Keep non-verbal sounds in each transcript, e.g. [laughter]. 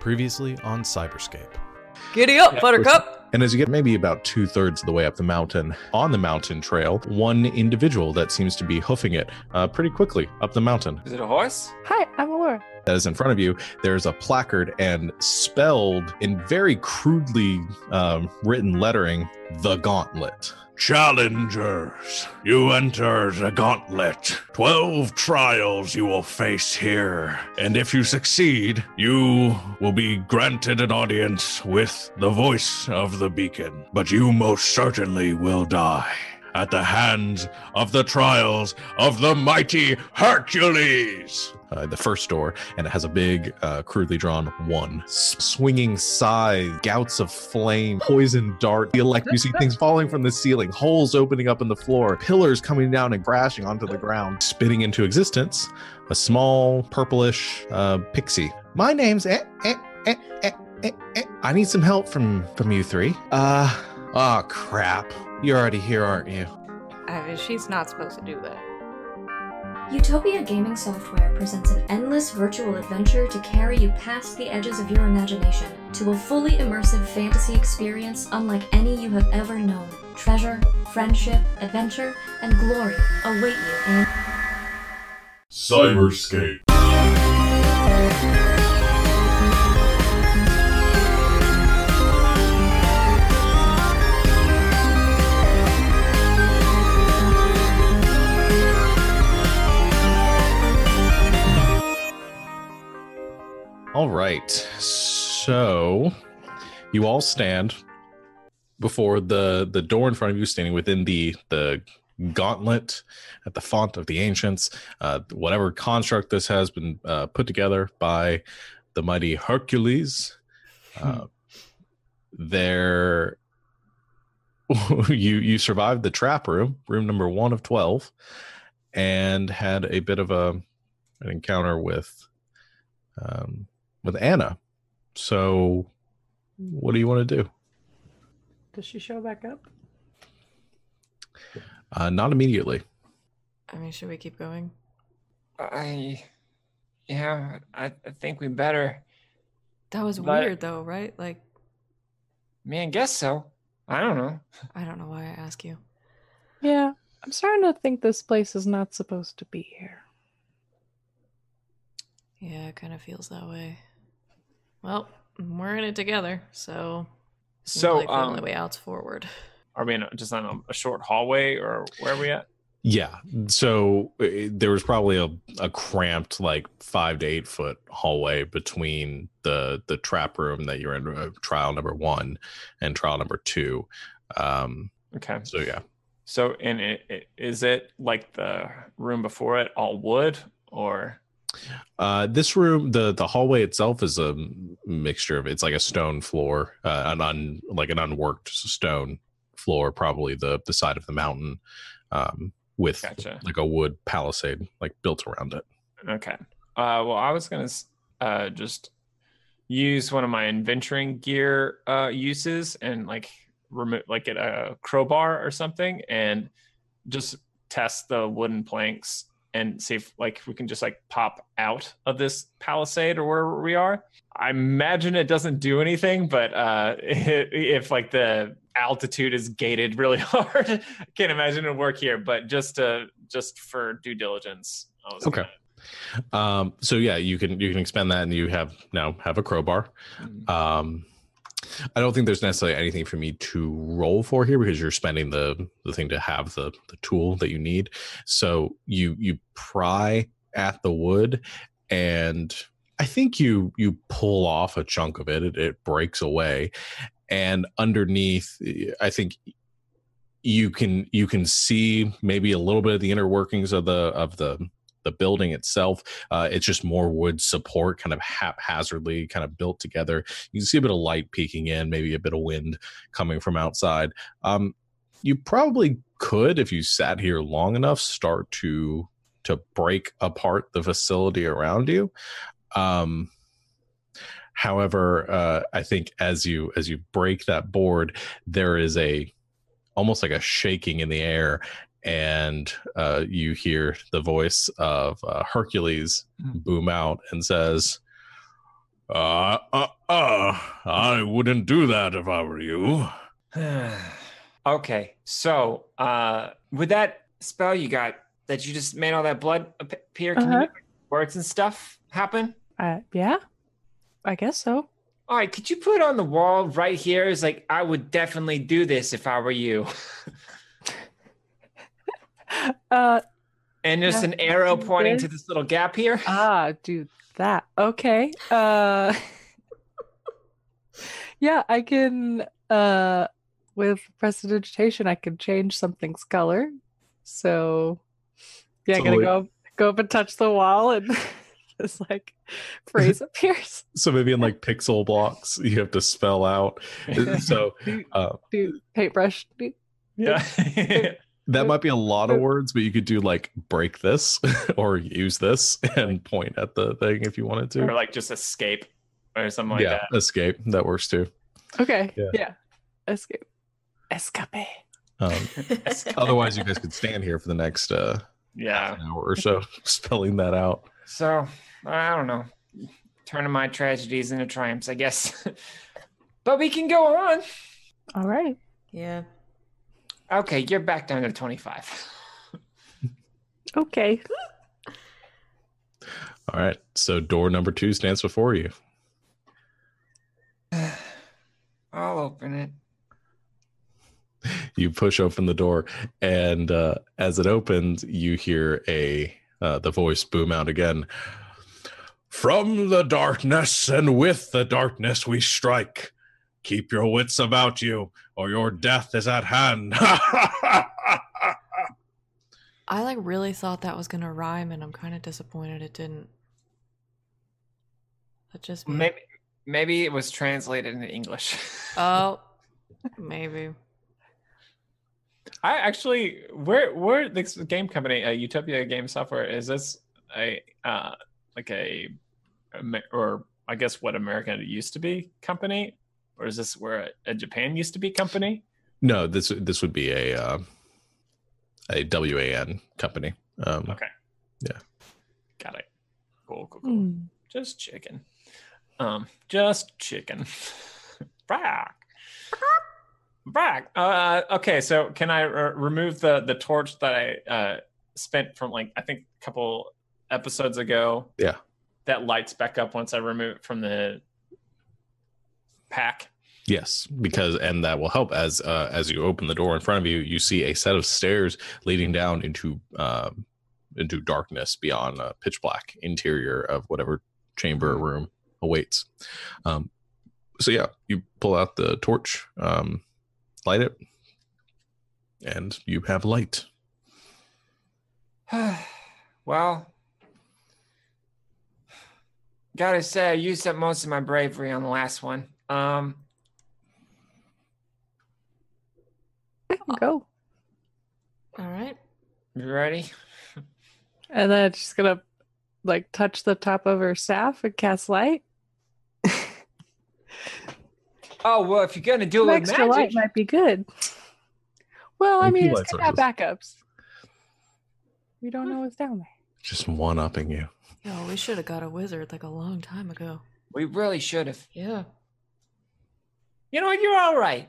Previously on Cyberscape. Giddy up, Buttercup! And as you get maybe about two thirds of the way up the mountain, on the mountain trail, one individual that seems to be hoofing it uh, pretty quickly up the mountain. Is it a horse? Hi, I'm Aurora. As in front of you, there's a placard and spelled in very crudely um, written lettering, the gauntlet. Challengers, you enter the gauntlet. Twelve trials you will face here, and if you succeed, you will be granted an audience with the voice of the beacon. But you most certainly will die at the hands of the trials of the mighty Hercules. Uh, the first door, and it has a big, uh, crudely drawn one. S- swinging scythe, gouts of flame, poison dart, the elect. You see things falling from the ceiling, holes opening up in the floor, pillars coming down and crashing onto the ground, spitting into existence a small purplish uh, pixie. My name's eh, eh, eh, eh, eh, eh. I need some help from from you three. Uh, oh crap. You're already here, aren't you? I mean, she's not supposed to do that. Utopia Gaming Software presents an endless virtual adventure to carry you past the edges of your imagination to a fully immersive fantasy experience unlike any you have ever known. Treasure, friendship, adventure, and glory await you in Cyberscape. All right. So you all stand before the the door in front of you, standing within the the gauntlet at the font of the ancients. Uh, whatever construct this has been uh, put together by the mighty Hercules. Uh, there, [laughs] you you survived the trap room, room number one of twelve, and had a bit of a an encounter with um, with Anna. So, what do you want to do? Does she show back up? Uh, not immediately. I mean, should we keep going? I, yeah, I, I think we better. That was But- weird, though, right? Like, Man, guess so. I don't know. I don't know why I ask you. Yeah, I'm starting to think this place is not supposed to be here. Yeah, it kind of feels that way. Well, we're in it together, so So, like the um, only way out's forward. are we in a, just on a, a short hallway, or where are we at? Yeah. So uh, there was probably a, a cramped like five to eight foot hallway between the the trap room that you're in uh, trial number one and trial number two. Um, Okay. so yeah. So, and it, it, is it like the room before it, all wood, or Uh, this room, the the hallway itself is a mixture of it's like a stone floor, uh, an un like an unworked stone floor, probably the the side of the mountain, um, with gotcha? like a wood palisade like built around it. Okay. Uh, well, I was gonna uh, just use one of my adventuring gear uh, uses and like remove like get a crowbar or something and just test the wooden planks and see if like we can just like pop out of this palisade or where we are. I imagine it doesn't do anything, but uh, [laughs] if like the altitude is gated really [laughs] hard, I can't imagine it work here. But just uh, just for due diligence, Okay. Um, so yeah, you can you can expand that, and you have now have a crowbar. Um, I don't think there's necessarily anything for me to roll for here because you're spending the the thing to have the the tool that you need. So you you pry at the wood, and I think you you pull off a chunk of it. It, it breaks away, and underneath, I think you can you can see maybe a little bit of the inner workings of the of the the building itself. Uh, it's just more wood support, kind of haphazardly, kind of built together. You can see a bit of light peeking in, maybe a bit of wind coming from outside. Um, you probably could, if you sat here long enough, start to to break apart the facility around you. Um, however, uh, I think as you as you break that board, there is a almost like a shaking in the air and uh, you hear the voice of uh, Hercules Hmm. boom out and says, uh, uh, I wouldn't do that if I were you. [sighs] okay, so uh, with that spell you got that you just made all that blood appear, can Uh-huh. make words and stuff happen? Uh, yeah, I guess so. All right, could you put it on the wall right here? Is like I would definitely do this if I were you. [laughs] [laughs] Uh, And there's an arrow pointing this. to this little gap here. ah, do that. Okay. Uh, [laughs] yeah, I can. Uh, with prestidigitation, I can change something's color. So, yeah, So I'm gonna like- go go up and touch the wall, and [laughs] this like phrase appears. So maybe in like pixel blocks, you have to spell out. So uh, Do paintbrush. do- yeah. That might be a lot of words, but you could do like break this [laughs] or use this and point at the thing if you wanted to. or like just escape or something like yeah, that. escape. That works too. Okay. Yeah. Yeah. Escape. Escape. Um, [laughs] otherwise, you guys could stand here for the next uh, Yeah. hour or so [laughs] spelling that out. So I don't know. Turning my tragedies into triumphs, I guess. but we can go on. All right. Yeah. Okay, you're back down to 25. Okay. All right. So door number two stands before you. [sighs] I'll open it. You push open the door, and uh, as it opens, you hear a uh, the voice boom out again. From the darkness and with the darkness we strike. Keep your wits about you, or your death is at hand. [laughs] I like really thought that was gonna rhyme, and I'm kind of disappointed it didn't. That just me. Maybe maybe it was translated into English. [laughs] Oh, maybe. I actually where where this game company, uh, Utopia Game Software, is this a uh like a or I guess what America used to be company, or is this where a, a Japan used to be company? No, this this would be a uh, a WAN company. Um, Okay. Yeah. Got it. Cool, cool, cool. Hmm. Just chicken. Um, just chicken. [laughs] Brack. Brack. Uh, okay, so can I uh, remove the the torch that I uh, spent from like I think a couple episodes ago? Yeah. That lights back up once I remove it from the pack. Yes, because and that will help as uh, as you open the door in front of you, you see a set of stairs leading down into um, into darkness beyond uh, pitch black interior of whatever chamber or room awaits. Um, so yeah, you pull out the torch, um, light it, and you have light. [sighs] well, gotta say, I used up most of my bravery on the last one. Um, I can go. All right. you ready? And then she's gonna like touch the top of her staff and cast light. Oh well, if you're gonna do Some it with extra light magic, might be good. Well, I mean, two it's light gonna have sources. backups. We don't know what's down there. Just one upping you. Yo, we should have got a wizard like a long time ago. we really should have. Yeah. You know what? You're all right.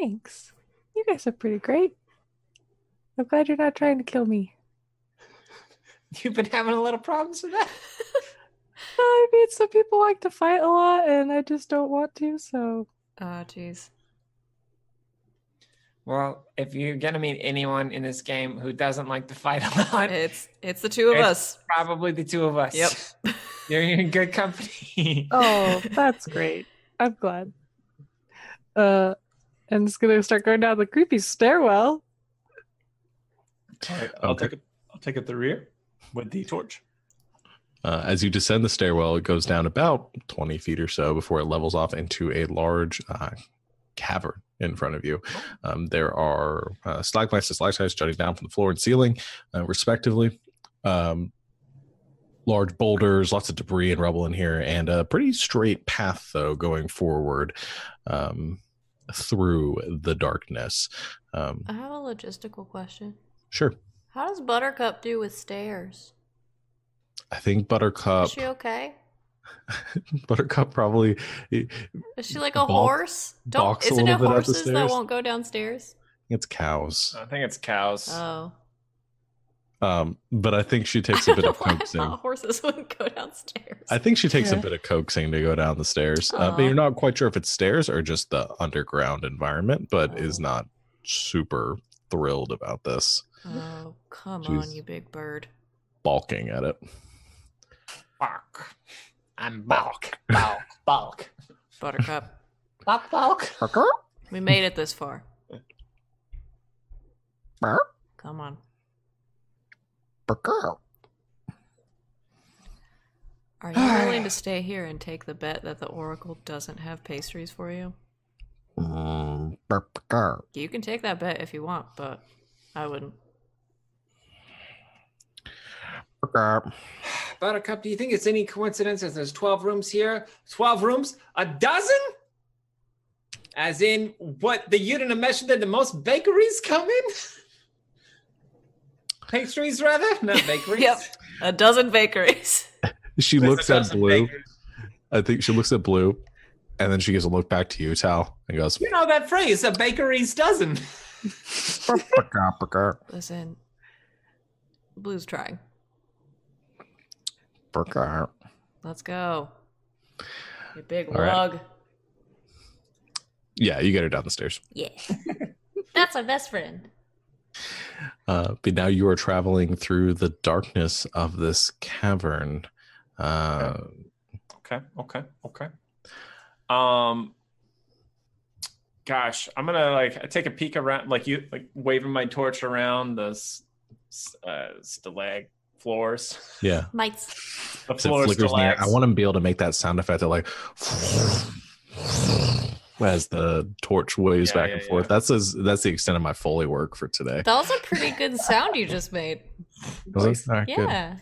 Thanks. You guys are pretty great. I'm glad you're not trying to kill me. [laughs] You've been having a little problems with that. [laughs] I mean, some people like to fight a lot, and I just don't want to. So Ah, jeez. Well, if you're gonna meet anyone in this game who doesn't like to fight a lot, It's it's the two of It's- us. probably the two of us. Yep. [laughs] You're in good company. Oh, that's great. I'm glad. Uh, and it's gonna start going down the creepy stairwell. All right, I'll Okay. take it. I'll take it the rear with the torch. Uh, as you descend the stairwell, it goes down about 20 feet or so before it levels off into a large uh, cavern in front of you. Um, there are uh, stalagmites and stalactites jutting down from the floor and ceiling, uh, respectively. Um, large boulders, lots of debris and rubble in here, and a pretty straight path, though, going forward um, through the darkness. Um, I have a logistical question. sure. How does Buttercup do with stairs? I think Buttercup. Is she okay? [laughs] Buttercup probably Is she like a Balk- horse? Don't isn't it bit up the horses that won't go downstairs? it's cows. I think it's cows. Oh. Um, but I think she takes a [laughs] bit of know why I coaxing. thought horses [laughs] wouldn't go downstairs. I think she takes a bit of coaxing to go down the stairs. Uh, but you're not quite sure if it's stairs or just the underground environment, but is Oh. not super thrilled about this, Oh, come on, you big bird. balking at it. Bark. I'm bulk. Bulk. Bulk. Buttercup. Bulk. Bulk. we made it this far. Come on. Are you [sighs] willing to stay here and take the bet that the Oracle doesn't have pastries for you? Mm, You can take that bet if you want, but I wouldn't. Buttercup, do you think it's any coincidence that there's 12 rooms here? 12 rooms? A dozen? As in, what, the unit of measure that the most bakeries come in? [laughs] Pastries, rather? Not [laughs] bakeries. Yep. A dozen bakeries. [laughs] She There's looks at Blue. bakeries. I think she looks at Blue, and then she gives a look back to you, Tal, and goes, You know that phrase, a bakery's dozen. Listen, Blue's trying. Let's go. You big All right. lug. "Yeah, you get her down the stairs." Yeah. [laughs] That's my best friend. Uh, but now you are traveling through the darkness of this cavern. Uh, Okay, okay, okay. Um gosh, I'm gonna like take a peek around like you like waving my torch around the s- s- uh stalag floors. yeah, [laughs] Mites. The So it flickers in the air. I stalags. want to be able to make that sound effect of like [laughs] as the torch waves Yeah, back yeah, and forth. That's as that's the extent of my foley work for today. That was a pretty good sound you just made. [laughs] Was it? All right, good. Yeah.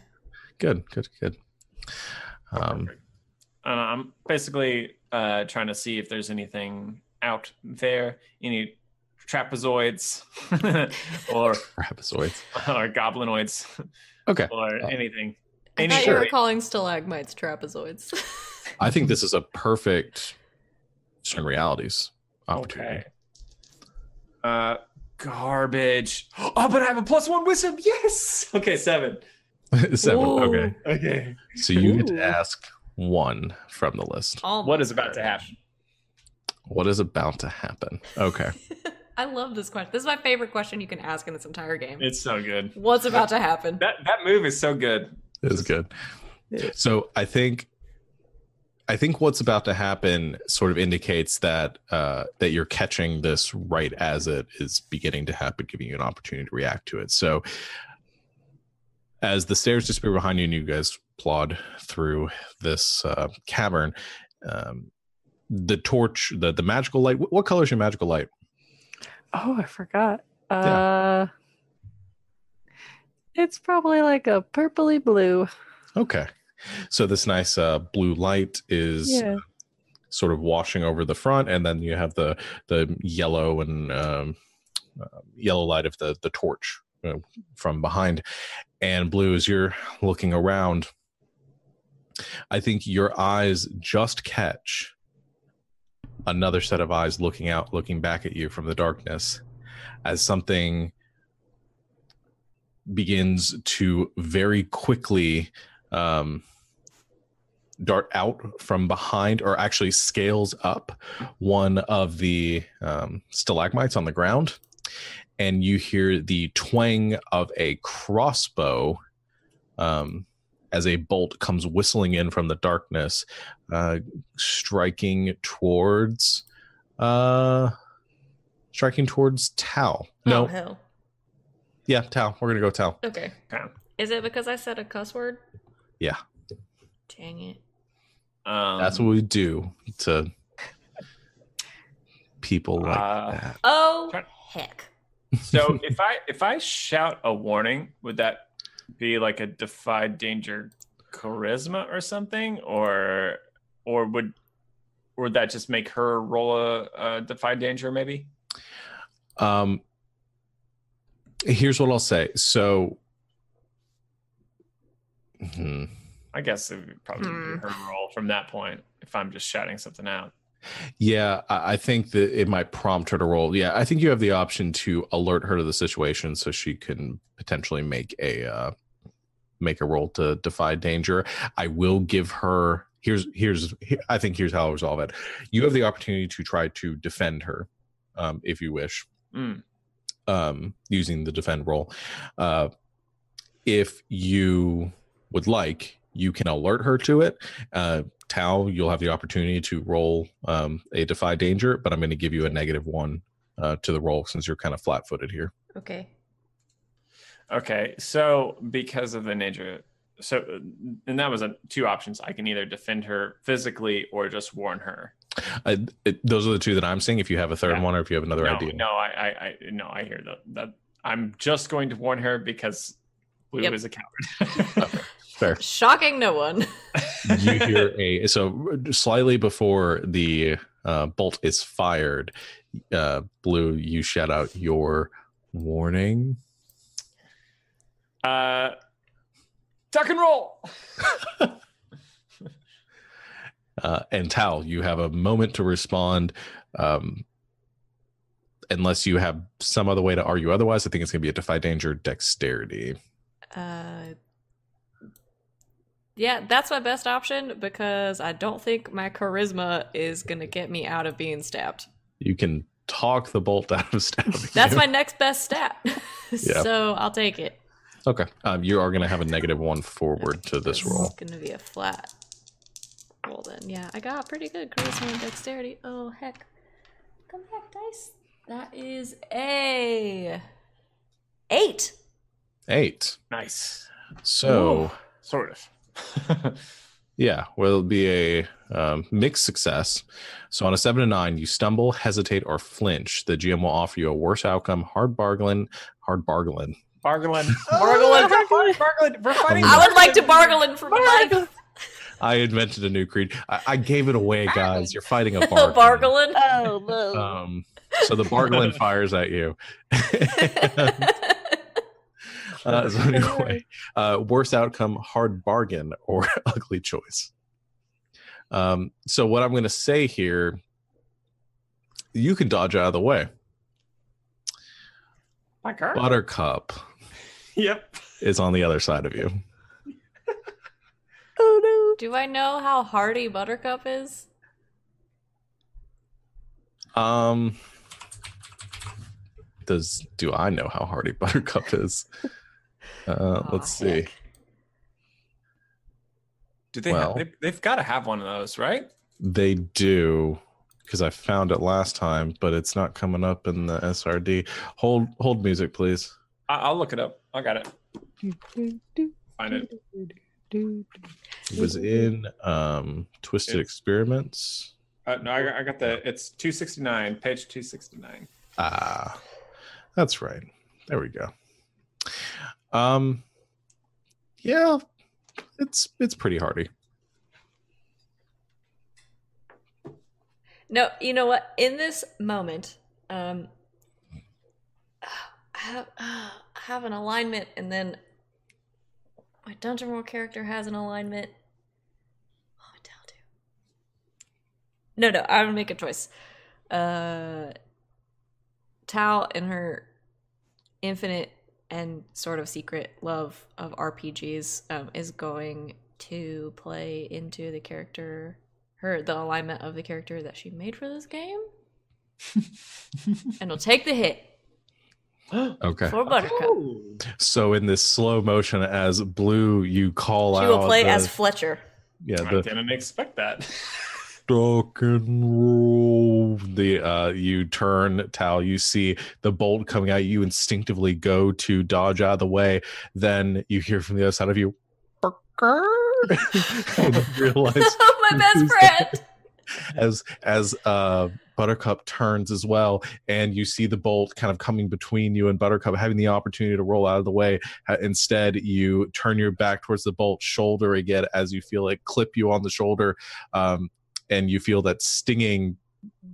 good, good, good. Um, Uh, I'm basically uh, trying to see if there's anything out there, any trapezoids [laughs] or trapezoids. [laughs] or goblinoids Okay, or Uh, anything. I Any thought you were calling stalagmites trapezoids. I think this is a perfect certain realities opportunity. Okay. Uh, garbage. [gasps] Oh, but I have a plus one wisdom. Yes. [laughs] Okay, seven. [laughs] Seven. Ooh. Okay, Okay. so you get to ask one from the list. Almost What is about to happen? What is about to happen? Okay. [laughs] I love this question. This is my favorite question you can ask in this entire game. It's so good. What's about to happen? That that move is so good. It is good. So I think I think what's about to happen sort of indicates that uh, that you're catching this right as it is beginning to happen, giving you an opportunity to react to it. So as the stairs disappear behind you and you guys plod through this uh, cavern, um, the torch, the the magical light. What color is your magical light? Oh, I forgot. Uh It's probably like a purpley blue. Okay. So this nice uh, blue light is Yeah. sort of washing over the front, and then you have the the yellow and um, uh, yellow light of the the torch uh, from behind. And blue, as you're looking around, I think your eyes just catch another set of eyes looking out, looking back at you from the darkness, as something begins to very quickly um, dart out from behind, or actually scales up one of the um, stalagmites on the ground, and you hear the twang of a crossbow um, as a bolt comes whistling in from the darkness, uh, striking towards. Uh, striking towards Tau. No, Oh, hell. yeah, Tau. We're gonna go Tau. Okay. Okay. Is it because I said a cuss word? Yeah. Dang it. Um, That's what we do to people like Uh, that. Oh, Try- heck. so if I if I shout a warning, would that be like a defied danger charisma or something, or or would or would that just make her roll a, a defy danger maybe? Um, here's what I'll say. So, hmm, I guess it would probably Hmm. be her role from that point if I'm just shouting something out. Yeah, I I think that it might prompt her to roll. Yeah, I think you have the option to alert her to the situation so she can potentially make a uh, make a roll to defy danger. I will give her here's here's I think here's how I'll resolve it. You have the opportunity to try to defend her, um, if you wish, Mm. um, using the defend roll. Uh, if you would like, you can alert her to it. Uh, Tao, you'll have the opportunity to roll um, a defy danger, but I'm going to give you a negative one uh, to the roll since you're kind of flat footed here. Okay. Okay, so because of the nature, so uh, and that was a, two options. I can either defend her physically or just warn her. Uh, it, those are the two that I'm seeing. If you have a third Yeah. one or if you have another no, idea. no, I, I, I, no, I hear that. That I'm just going to warn her because Blue Yep. is a coward. [laughs] Fair. Shocking no one. you [laughs] hear a so slightly before the uh, bolt is fired, uh, Blue, you shout out your warning. uh, duck and roll. [laughs] Uh, and Tal, you have a moment to respond. Um, unless you have some other way to argue otherwise, I think it's going to be a defy danger dexterity. Uh, yeah, that's my best option because I don't think my charisma is gonna get me out of being stabbed. You can talk the bolt [laughs] out of stabbing. That's you. my next best stat. [laughs] Yeah. So I'll take it. okay. Um, you are going to have a negative one forward to this roll. It's gonna be a flat roll then. Yeah, I got pretty good charisma and dexterity. Oh heck. Come back, dice. That is a eight. Eight. Nice, So. sort of. [laughs] Yeah, well, it'll be a um, mixed success. So on a seven to nine, you stumble, hesitate, or flinch. The GM will offer you a worse outcome. Hard bargain. Hard bargain. Bargain. [laughs] Bargain. Bargain. We're. I would like to bargain for my life. I invented a new creed. I, I gave it away, guys. You're fighting a [laughs] bargain. bargain. Oh no. Um, so the bargain fires at you. Uh, [laughs] so anyway, uh, worst outcome, hard bargain, or [laughs] ugly choice. Um, so what I'm going to say here, you can dodge out of the way. My car. Buttercup [laughs] Yep. is on the other side of you. oh no. Do I know how hardy Buttercup is? Um, does do I know how hardy Buttercup is? Uh, Aw, let's see. heck. Do they Well- have? They, they've got to have one of those, right? They do because I found it last time, but it's not coming up in the SRD. Hold hold music, please. I, I'll look it up. I got it. Find it. It was in um Twisted It's- Experiments. Uh, no, I, got- I got the. It's two sixty nine, page two sixty nine. Ah, that's right. There we go. Um, yeah, it's it's pretty hardy. No, you know what? In this moment, um, I have, I have an alignment, and then my dungeon world character has an alignment. What would Tal do? No, no, I'm gonna make a choice. Uh, Tal and her infinite and sort of secret love of RPGs um, is going to play into the character her the alignment of the character that she made for this game [laughs] and will take the hit [gasps] Okay. for Buttercup. So in this slow motion, as Blue, you call She out. She will play the- as Fletcher. yeah I the didn't expect that. [laughs] rock and roll. The uh, you turn Tal, you see the bolt coming at you. Instinctively go to dodge out of the way. Then you hear from the other side of you, "Burger," [laughs] realize [laughs] my best friend. as as uh Buttercup turns as well, and you see the bolt kind of coming between you and Buttercup, having the opportunity to roll out of the way. Instead, you turn your back towards the bolt, shoulder again, as you feel it clip you on the shoulder, um, and you feel that stinging,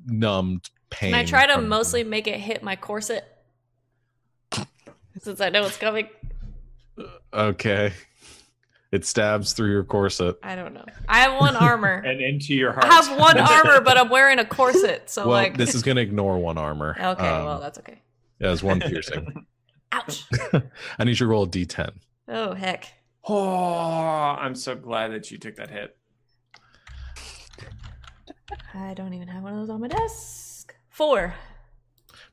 numbed pain. And I try to from- mostly make it hit my corset. Since I know it's coming. Okay. It stabs through your corset. I don't know. I have one armor. [laughs] and into your heart. I have one [laughs] armor, but I'm wearing a corset, so well, like. this is gonna ignore one armor. [laughs] okay, Um, well that's okay. it has one piercing. Ouch. I need you to roll a d10. Oh heck. Oh, I'm so glad that you took that hit. I don't even have one of those on my desk. Four.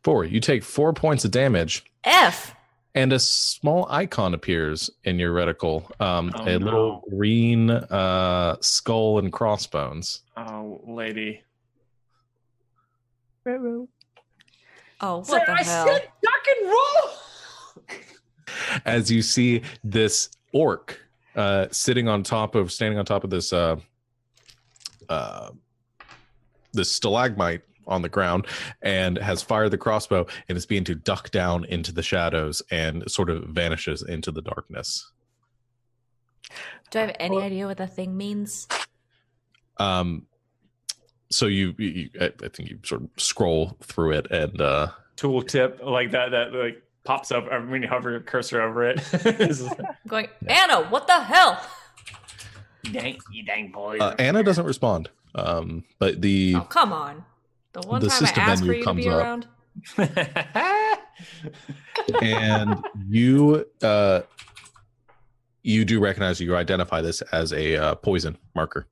Four. You take four points of damage, F. and a small icon appears in your reticle. Um, Oh, a little green uh, skull and crossbones. Oh, lady. Oh, what the hell? duck and roll. As you see this orc uh, sitting on top of, standing on top of this, uh, uh, this stalagmite on the ground, and has fired the crossbow and is beginning to duck down into the shadows and sort of vanishes into the darkness. Do I have any idea what the thing means? Um, so you, you, you I I think you sort of scroll through it, and uh, Tooltip like that. That like pops up when you hover your cursor over it. It's just like, I'm going, Anna, what the hell? dang, you dang boy. uh, Anna doesn't respond. Um, but the Oh, come on. The one The time I system asked for menu you to comes be up. around. [laughs] and you uh you do recognize you identify this as a uh, poison marker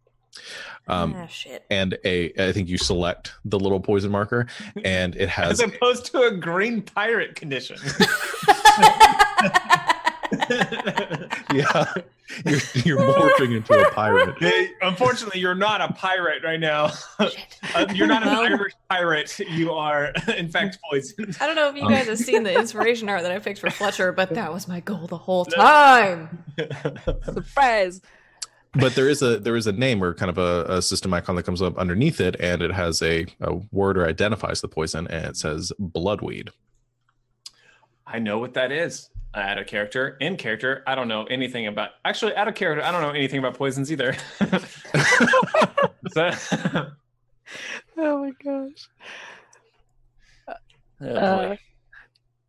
um ah, shit. and a i think you select the little poison marker and it has [laughs] As has opposed to a green pirate condition. [laughs] [laughs] yeah you're, you're morphing into a pirate Hey, Unfortunately, you're not a pirate right now. [laughs] Uh, you're not an Irish pirate. You are, in fact, poisoned. I don't know if you Um, guys have seen the inspiration art that I picked for Fletcher, but that was my goal the whole time. [laughs] Surprise! but there is a there is a name or kind of a, a system icon that comes up underneath it and it has a, a word or identifies the poison and it says bloodweed I know what that is. Out of character, in character, I don't know anything about. Actually, out of character, I don't know anything about poisons either. [laughs] So- [laughs] Oh my gosh. Oh, Uh.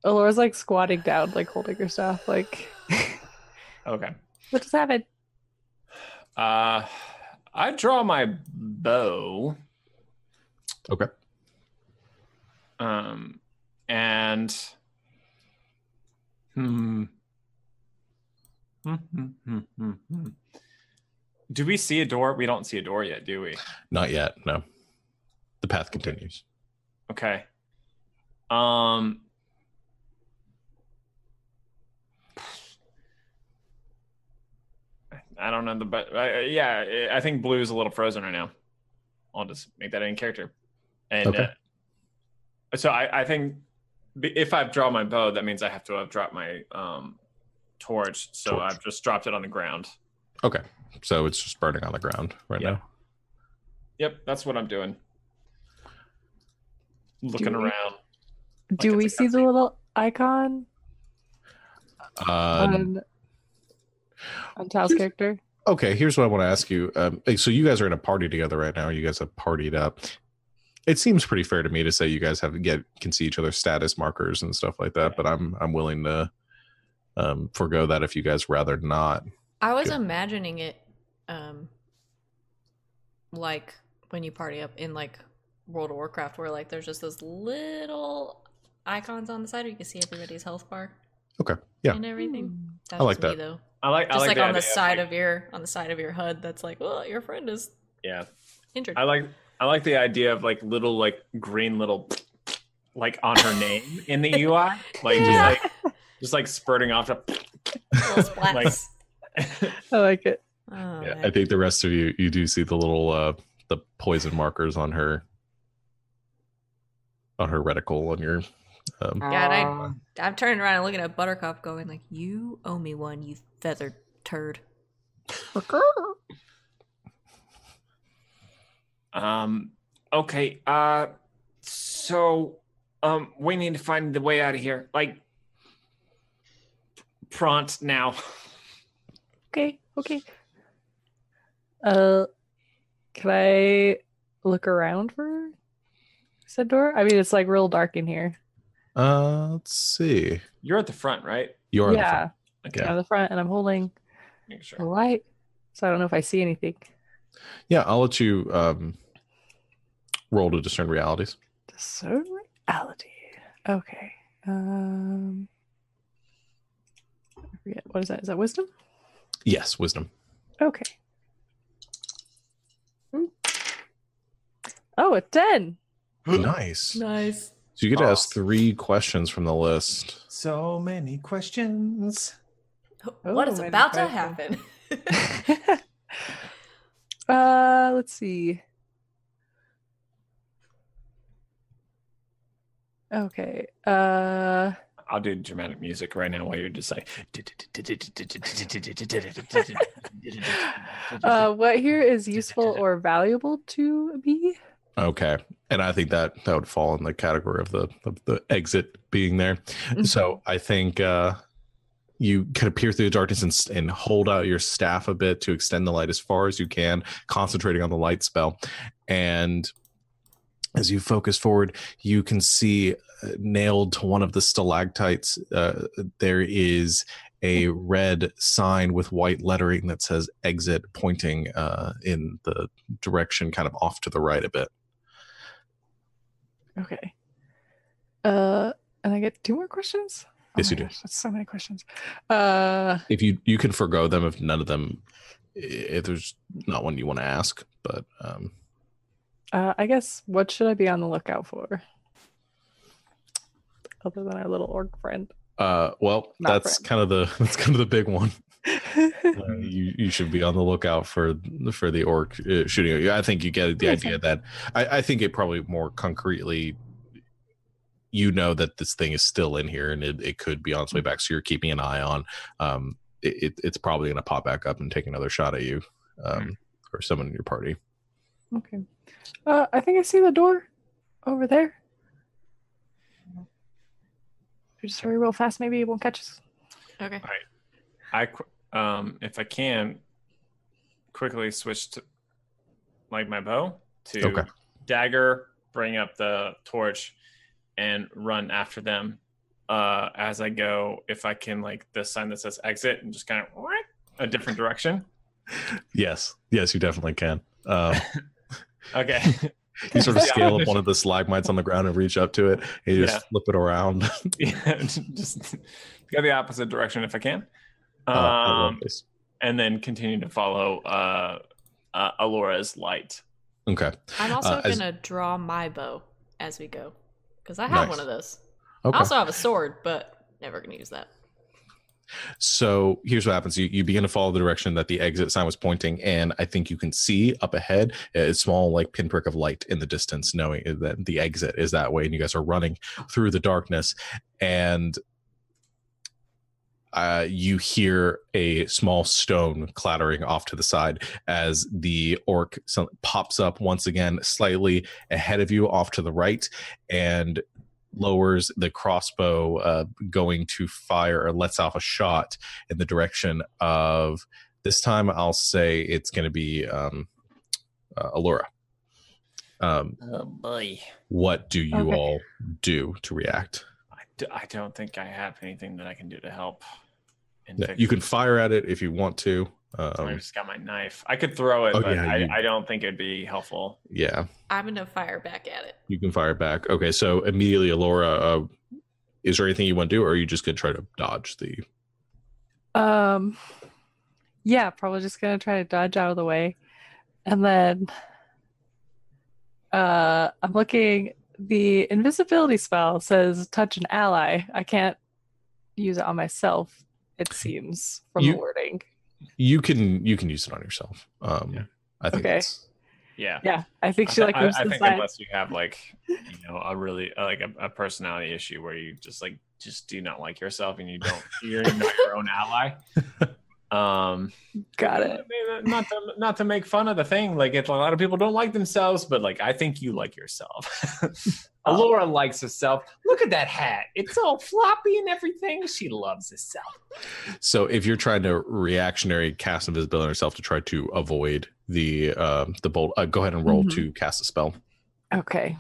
Alora's like squatting down, like holding her staff, like, okay. what just happened? Uh, I draw my bow. okay Um, and hmm. Hmm, hmm, hmm, hmm, hmm. Do we see a door? We don't see a door yet, do we? not yet no the path continues Okay. Um. I don't know the but uh, yeah, I think blue is a little frozen right now. I'll just make that in character. And Okay. uh, so I, I think if I've drawn my bow, that means I have to have dropped my um torch. So Torch. I've just dropped it on the ground. Okay. So it's just burning on the ground right Yeah. now. Yep, that's what I'm doing. Looking we- around. Do it's we see the little icon Um, on on Tal's character? okay, here's what I want to ask you. Um, so you guys are in a party together right now. You guys have partied up. It seems pretty fair to me to say you guys have get can see each other's status markers and stuff like that. But I'm I'm willing to um, forego that if you guys rather not. I was Good. imagining it um like when you party up in like World of Warcraft where like there's just those little icons on the side where you can see everybody's health bar. Okay, yeah. And everything. Hmm. That's I like me that. though. I like Just I like, like, on the side like- of your on the side of your HUD that's like, well, your friend is yeah. injured. I like I like the idea of like little like green little like on her name in the UI, like Yeah. just like just like spurting off. To, Little splats. [laughs] [laughs] I like it. oh, Yeah, I think the rest of you you do see the little uh, the poison markers on her on her reticle on your. Um, Yeah, I, I'm turning around and looking at Buttercup, going like, "You owe me one, you feathered turd." Um. Okay. Uh. So, um, we need to find the way out of here. Like, prompt now. Okay, okay. Uh, can I look around for said door? I mean, it's like real dark in here. uh, let's see. You're at the front, right? You're on the yeah, front. Okay. I'm at the front, and I'm holding Make the sure. light. So I don't know if I see anything. Yeah, I'll let you um, roll to discern realities. Discern reality. Okay. Um. I forget. What is that? Is that wisdom? Yes, wisdom. Okay. Hmm. Oh, a 10. [gasps] nice. Nice. So you get to ask three questions from the list. So many questions. [gasps] what is Oh, about to manufacturing. happen? [laughs] [laughs] uh, let's see. Okay. Uh, I'll do dramatic music right now while you're just like. [laughs] uh, what here is useful or valuable to me? Okay, and I think that that would fall in the category of the of the exit being there. Mm-hmm. So I think uh, you kind of peer through the darkness and, and hold out your staff a bit to extend the light as far as you can, concentrating on the light spell. And as you focus forward, you can see uh, nailed to one of the stalactites. Uh, there is a red sign with white lettering that says "exit," pointing uh, in the direction kind of off to the right a bit. Okay. Uh, and I get two more questions. Oh Yes, you do. That's so many questions. Uh, if you you can forego them if none of them if there's not one you want to ask but um uh, I guess what should I be on the lookout for? Other than our little orc friend. uh well Not that's friend. kind of the [laughs] that's kind of the big one [laughs] uh, you you should be on the lookout for for the orc uh, shooting at you i think you get the idea that i i think it probably more concretely you know that this thing is still in here and it, it could be on its way back so you're keeping an eye on um it, it- it's probably going to pop back up and take another shot at you um or someone in your party okay. Uh, I think I see the door over there. We just hurry real fast, maybe it won't catch us. Okay. I um if I can quickly switch to like my bow to Okay. dagger, bring up the torch, and run after them. Uh, as I go, if I can like the sign that says exit and just kind of a different direction. yes yes you definitely can um [laughs] Okay. [laughs] you sort of [laughs] Yeah. scale up one of the stalagmites on the ground and reach up to it and you just Yeah. flip it around [laughs] yeah, just go the opposite direction if I can. Uh, I love Um, this. and then continue to follow uh, uh Alora's light. okay I'm also Uh, gonna draw my bow as we go because I have Nice. one of those. okay I also have a sword, but never gonna use that. So here's what happens. You, you begin to follow the direction that the exit sign was pointing and i think you can see up ahead a small like pinprick of light in the distance knowing that the exit is that way and you guys are running through the darkness and uh, you hear a small stone clattering off to the side as the orc pops up once again slightly ahead of you off to the right and lowers the crossbow uh, going to fire or lets off a shot in the direction of this time i'll say it's going to be um, uh, allura um, Oh boy. what do you Okay. all do to react I, d- I don't think I have anything that I can do to help. in Yeah, fix you can fire at it if you want to I um, just got my knife. I could throw it, Oh, but yeah, I, you- I don't think it'd be helpful. yeah I'm gonna fire back at it. you can fire back okay so immediately Laura, uh, is there anything you want to do or are you just going to try to dodge the Um, yeah, probably just gonna try to dodge out of the way, and then, uh, I'm looking. The invisibility spell says touch an ally. I can't use it on myself. It seems from You- the wording. You can you can use it on yourself um Yeah. i think Okay. Yeah. Yeah, I think I, she like I, I think side. unless you have like you know a really uh, like a, a personality issue where you just like just do not like yourself and you don't you're not your own ally. [laughs] Um, Got it. Not to not to make fun of the thing, like it's a lot of people don't like themselves, but like I think you like yourself. [laughs] Alora likes herself. Look at that hat; it's all floppy and everything. She loves herself. so if you're trying to reactionary cast invisibility on yourself to try to avoid the uh, the bolt uh, go ahead and roll Mhm. to cast a spell Okay.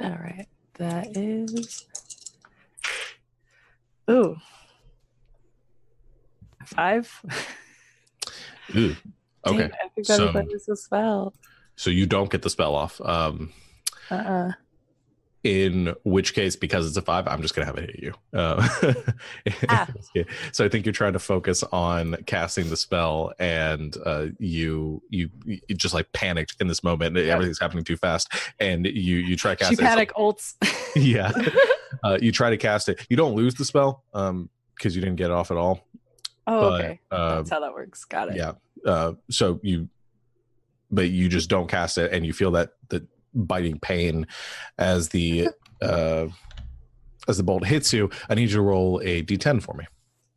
All right. That is. Ooh. Five. Ooh. [laughs] Dang, Okay. I think that so- that is a spell. So you don't get the spell off. Um, Uh-uh. in which case, because it's a five, I'm just gonna have it hit you. Uh, [laughs] Ah. So I think you're trying to focus on casting the spell, and uh, you you you just like panicked in this moment. Everything's happening too fast, and you you try casting. She panic ults. [laughs] yeah, uh, you try to cast it. You don't lose the spell um because you didn't get it off at all. Oh, But, okay. uh, That's how that works. Got it. Yeah. Uh, so you, but you just don't cast it, and you feel that the biting pain as the [laughs] uh, as the bolt hits you. I need you to roll a d10 for me.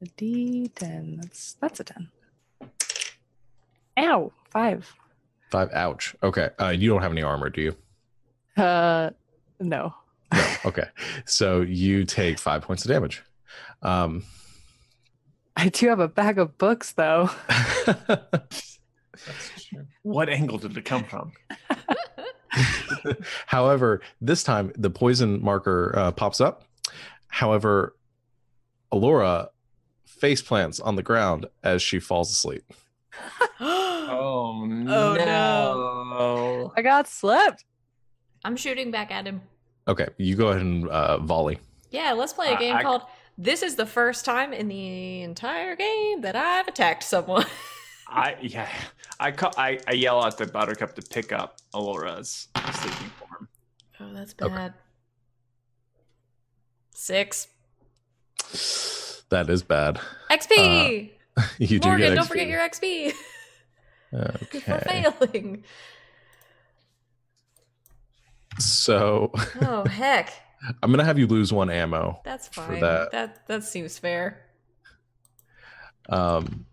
A D10. That's that's a ten. Ow. Five. Five. Ouch. Okay. Uh, you don't have any armor, do you? Uh, no. No. Okay. so you take five points of damage. Um, I do have a bag of books though. [laughs] That's true. What angle did it come from? [laughs] However, this time the poison marker uh, pops up. However, Alora face plants on the ground as she falls asleep. [gasps] Oh, no. no. I got slept. I'm shooting back at him. Okay, you go ahead and uh, volley. Yeah, let's play a game I- called This is the first time in the entire game that I've attacked someone. [laughs] I yeah. I, ca- I I yell at the buttercup to pick up Alora's sleeping form. oh, that's Okay. bad. Six. That is bad. XP! Uh, [laughs] you do Morgan, get don't XP. forget your XP for [laughs] Okay. failing. So Oh, heck. I'm gonna have you lose one ammo. That's For fine. that. That that seems fair. Um,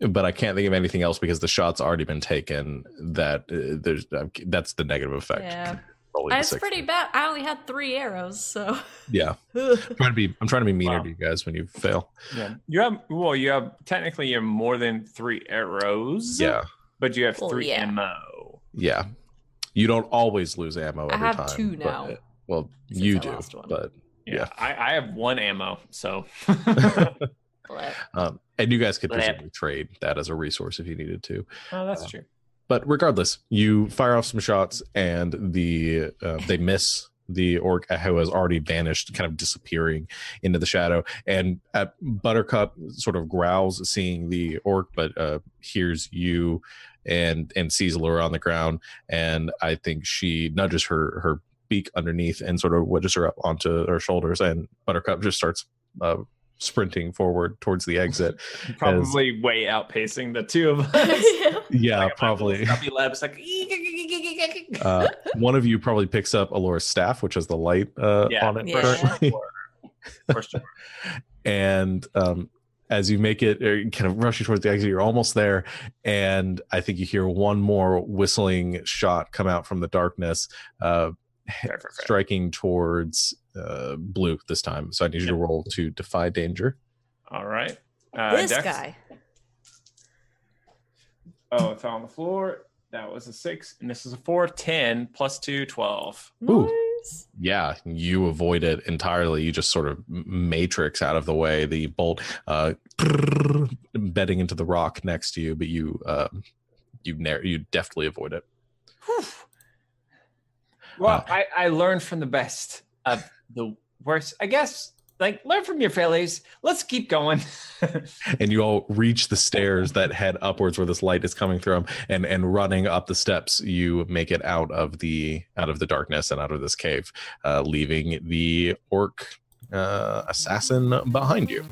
but I can't think of anything else because the shot's already been taken. That uh, there's uh, that's the negative effect. Yeah. Rolling the It's six. pretty bad. I only had three arrows, so. Yeah, [laughs] I'm trying to be. I'm trying to be meaner Wow. to you guys when you fail. Yeah. You have well, you have technically you have more than three arrows. Yeah, But you have Well, three yeah. ammo. yeah. You don't always lose ammo I every have time. two but- now. Well, Since you do, but Yeah. Yeah. I, I have one ammo, so [laughs] um, and you guys could Blep. presumably trade that as a resource if you needed to. Oh, that's Uh, true. but regardless, you fire off some shots, and the uh, they miss the orc who has already vanished, kind of disappearing into the shadow. And uh, Buttercup sort of growls, seeing the orc, but uh, hears you and and sees Laura on the ground. And I think she nudges her her beak underneath and sort of wedges her up onto her shoulders. And Buttercup just starts uh, sprinting forward towards the exit. Probably way outpacing the two of [laughs] us. Yeah. Yeah, Like, probably. lab's like. uh, one of you probably picks up Alora's staff, which has the light uh, Yeah. on it Yeah. currently. For sure. [laughs] and um, as you make it, or kind of rushing towards the exit, you're almost there. And I think you hear one more whistling shot come out from the darkness, uh, Fair, fair, fair. striking towards uh, blue this time. So I need you to roll to defy danger. All right. Uh, this Dex- guy. Oh, it fell on the floor. That was a six, and this is a four. 10 plus two, 12. Ooh. Nice. Yeah, you avoid it entirely. You just sort of matrix out of the way. The bolt uh, [clears throat] bedding into the rock next to you, but you uh, you nar- you deftly avoid it. Well, Uh, I, I learned from the best of the worst. I guess, like, learn from your failures. Let's keep going. [laughs] and you all reach the stairs that head upwards where this light is coming from and and running up the steps you make it out of the out of the darkness and out of this cave uh, leaving the orc uh, assassin behind you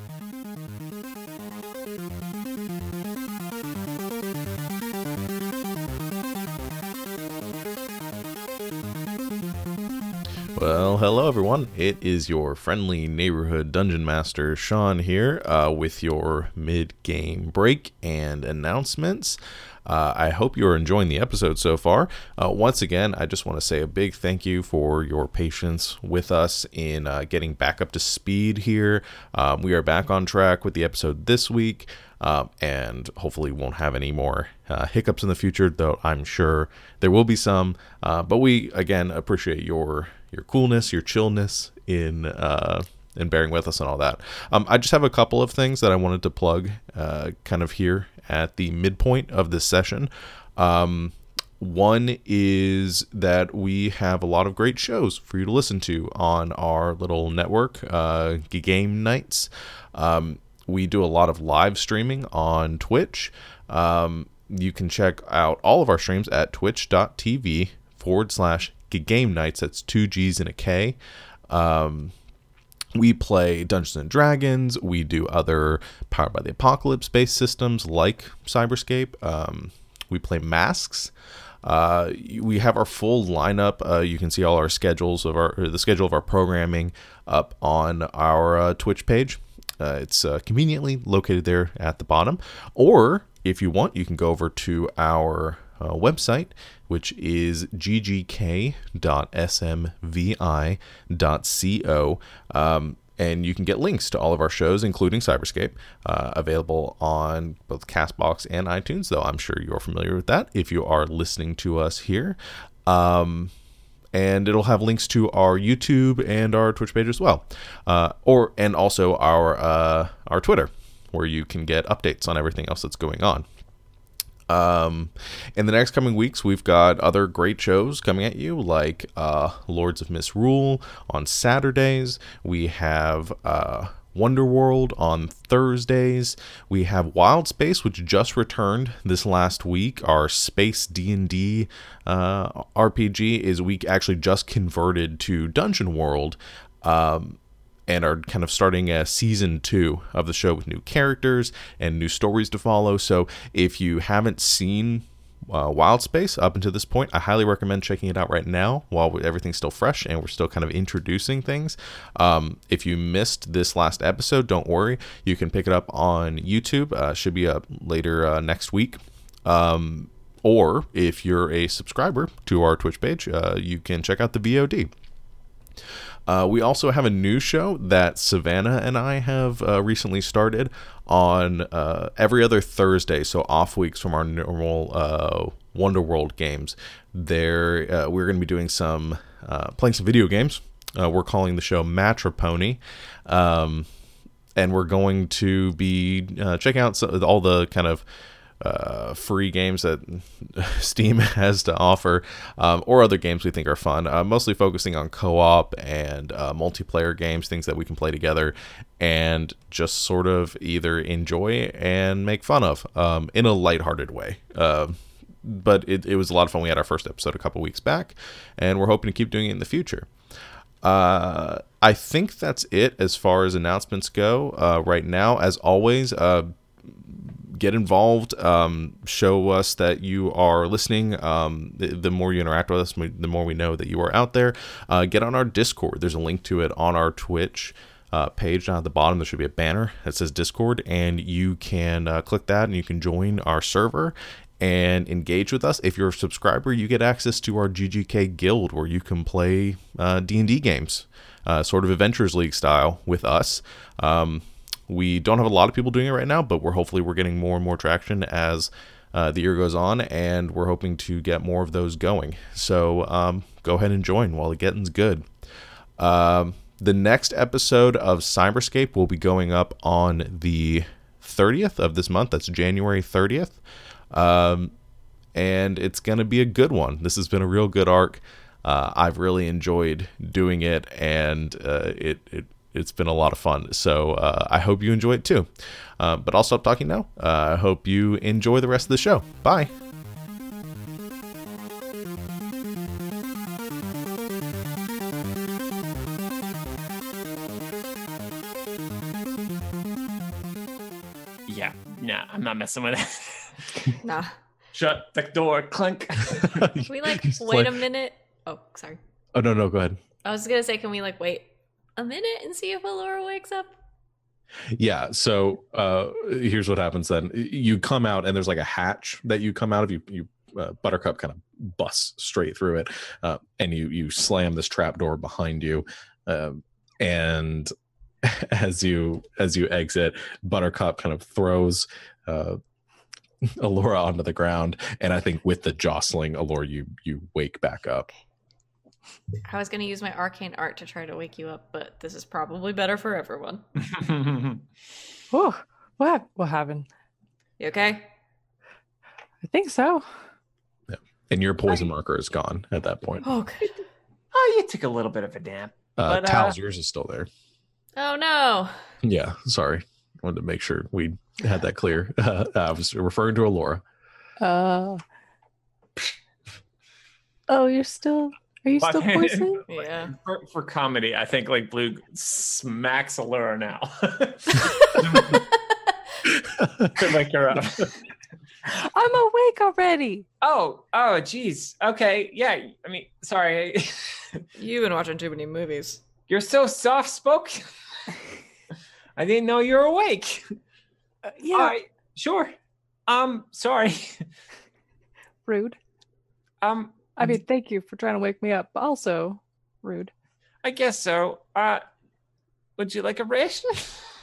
Well, hello everyone. It is your friendly neighborhood dungeon master Sean here uh, with your mid-game break and announcements. Uh, I hope you're enjoying the episode so far. Uh, once again, I just want to say a big thank you for your patience with us in uh, getting back up to speed here. Um, we are back on track with the episode this week, uh, and hopefully won't have any more uh, hiccups in the future. Though I'm sure there will be some. Uh, but we again appreciate your your coolness, your chillness in uh, and bearing with us and all that. Um, I just have a couple of things that I wanted to plug, uh, kind of here at the midpoint of this session. Um, one is that we have a lot of great shows for you to listen to on our little network, uh, Game Nights. Um, we do a lot of live streaming on Twitch. Um, you can check out all of our streams at twitch.tv forward slash game nights. That's two G's and a K. Um, we play Dungeons and Dragons. We do other Powered by the Apocalypse based systems like Cyberscape. Um, we play Masks. Uh, we have our full lineup. Uh, you can see all our schedules of our the schedule of our programming up on our uh, Twitch page. Uh, it's uh, conveniently located there at the bottom. Or if you want, you can go over to our uh, website, which is ggk.smvi.co. Um, and you can get links to all of our shows, including Cyberscape, uh, available on both Castbox and iTunes, though I'm sure you're familiar with that if you are listening to us here. Um, and it'll have links to our YouTube and our Twitch page as well, uh, or and also our uh, our Twitter, where you can get updates on everything else that's going on. Um, in the next coming weeks, we've got other great shows coming at you, like uh, Lords of Misrule on Saturdays. We have uh, Wonderworld on Thursdays. We have Wild Space, which just returned this last week. Our Space D and D uh, RPG is we actually just converted to Dungeon World. Um, and are kind of starting a season two of the show with new characters and new stories to follow. So if you haven't seen uh, Wild Space up until this point, I highly recommend checking it out right now while everything's still fresh and we're still kind of introducing things. Um, if you missed this last episode, don't worry. You can pick it up on YouTube. Uh, should be up later uh, next week. Um, or if you're a subscriber to our Twitch page, uh, you can check out the VOD. Uh, we also have a new show that Savannah and I have uh, recently started on uh, every other Thursday, so off weeks from our normal uh, Wonder World games. There, uh, we're going to be doing some uh, playing some video games. we're calling the show Matropony. Um, and we're going to be checking out all the kind of uh, free games that [laughs] Steam [laughs] has to offer, um, or other games we think are fun. Uh, mostly focusing on co-op and uh, multiplayer games, things that we can play together, and just sort of either enjoy and make fun of um, in a lighthearted way. Um, but it, it was a lot of fun. We had our first episode a couple weeks back, and we're hoping to keep doing it in the future. Uh, I think that's it as far as announcements go uh, right now. As always, uh, get involved. Um, show us that you are listening. Um, the, the, more you interact with us, the more we know that you are out there. Uh, get on our Discord. There's a link to it on our Twitch. Uh, page down at the bottom there should be a banner that says discord and you can uh, click that and you can join our server and engage with us if you're a subscriber you get access to our ggk guild where you can play d&d uh, games uh, sort of adventures league style with us um, we don't have a lot of people doing it right now, but we're hopefully we're getting more and more traction as uh, the year goes on, and we're hoping to get more of those going. So um, go ahead and join while the getting's good. Um, the next episode of Cyberscape will be going up on the 30th of this month. That's January 30th. Um, and it's going to be a good one. This has been a real good arc. Uh, I've really enjoyed doing it, and uh, it, it it's been a lot of fun. So uh, I hope you enjoy it too. Uh, but I'll stop talking now. Uh, I hope you enjoy the rest of the show. Bye. Yeah, nah, I'm not messing with it. [laughs] Nah. Shut the door, clink. Can we like [laughs] wait a minute? Oh, sorry. Oh no, no, go ahead. I was gonna say, can we like wait a minute and see if Alora wakes up? Yeah. So uh, here's what happens then. You come out and there's like a hatch that you come out of. You you uh, Buttercup kind of busts straight through it, uh, and you you slam this trap door behind you, um, and [laughs] as you as you exit, Buttercup kind of throws. Uh, [laughs] Alora onto the ground, and I think with the jostling, Alora, you you wake back up. I was gonna use my arcane art to try to wake you up, but this is probably better for everyone. [laughs] Whew, what what happened? You okay? I think so. Yeah. And your poison marker is gone at that point. Oh, good. [laughs] oh, you took a little bit of a nap. Uh, but, uh, Tal's yours is still there. Oh no. Yeah, sorry. Wanted to make sure we had that clear. [laughs] Uh, I was referring to Alora. Uh. Oh, you're still. Are you still Fuck. [laughs] poisoned? Yeah. For, for comedy, I think like Blue smacks Alora now. [laughs] to wake her up. [laughs] I'm awake already. Oh, oh, geez. Okay, yeah. I mean, sorry. You've been watching too many movies. You're so soft spoken. I didn't know you were awake. Uh, yeah. All right, sure. Um, sorry. Rude. Um, I mean, thank you for trying to wake me up, but also rude. I guess so. Uh, would you like a ration?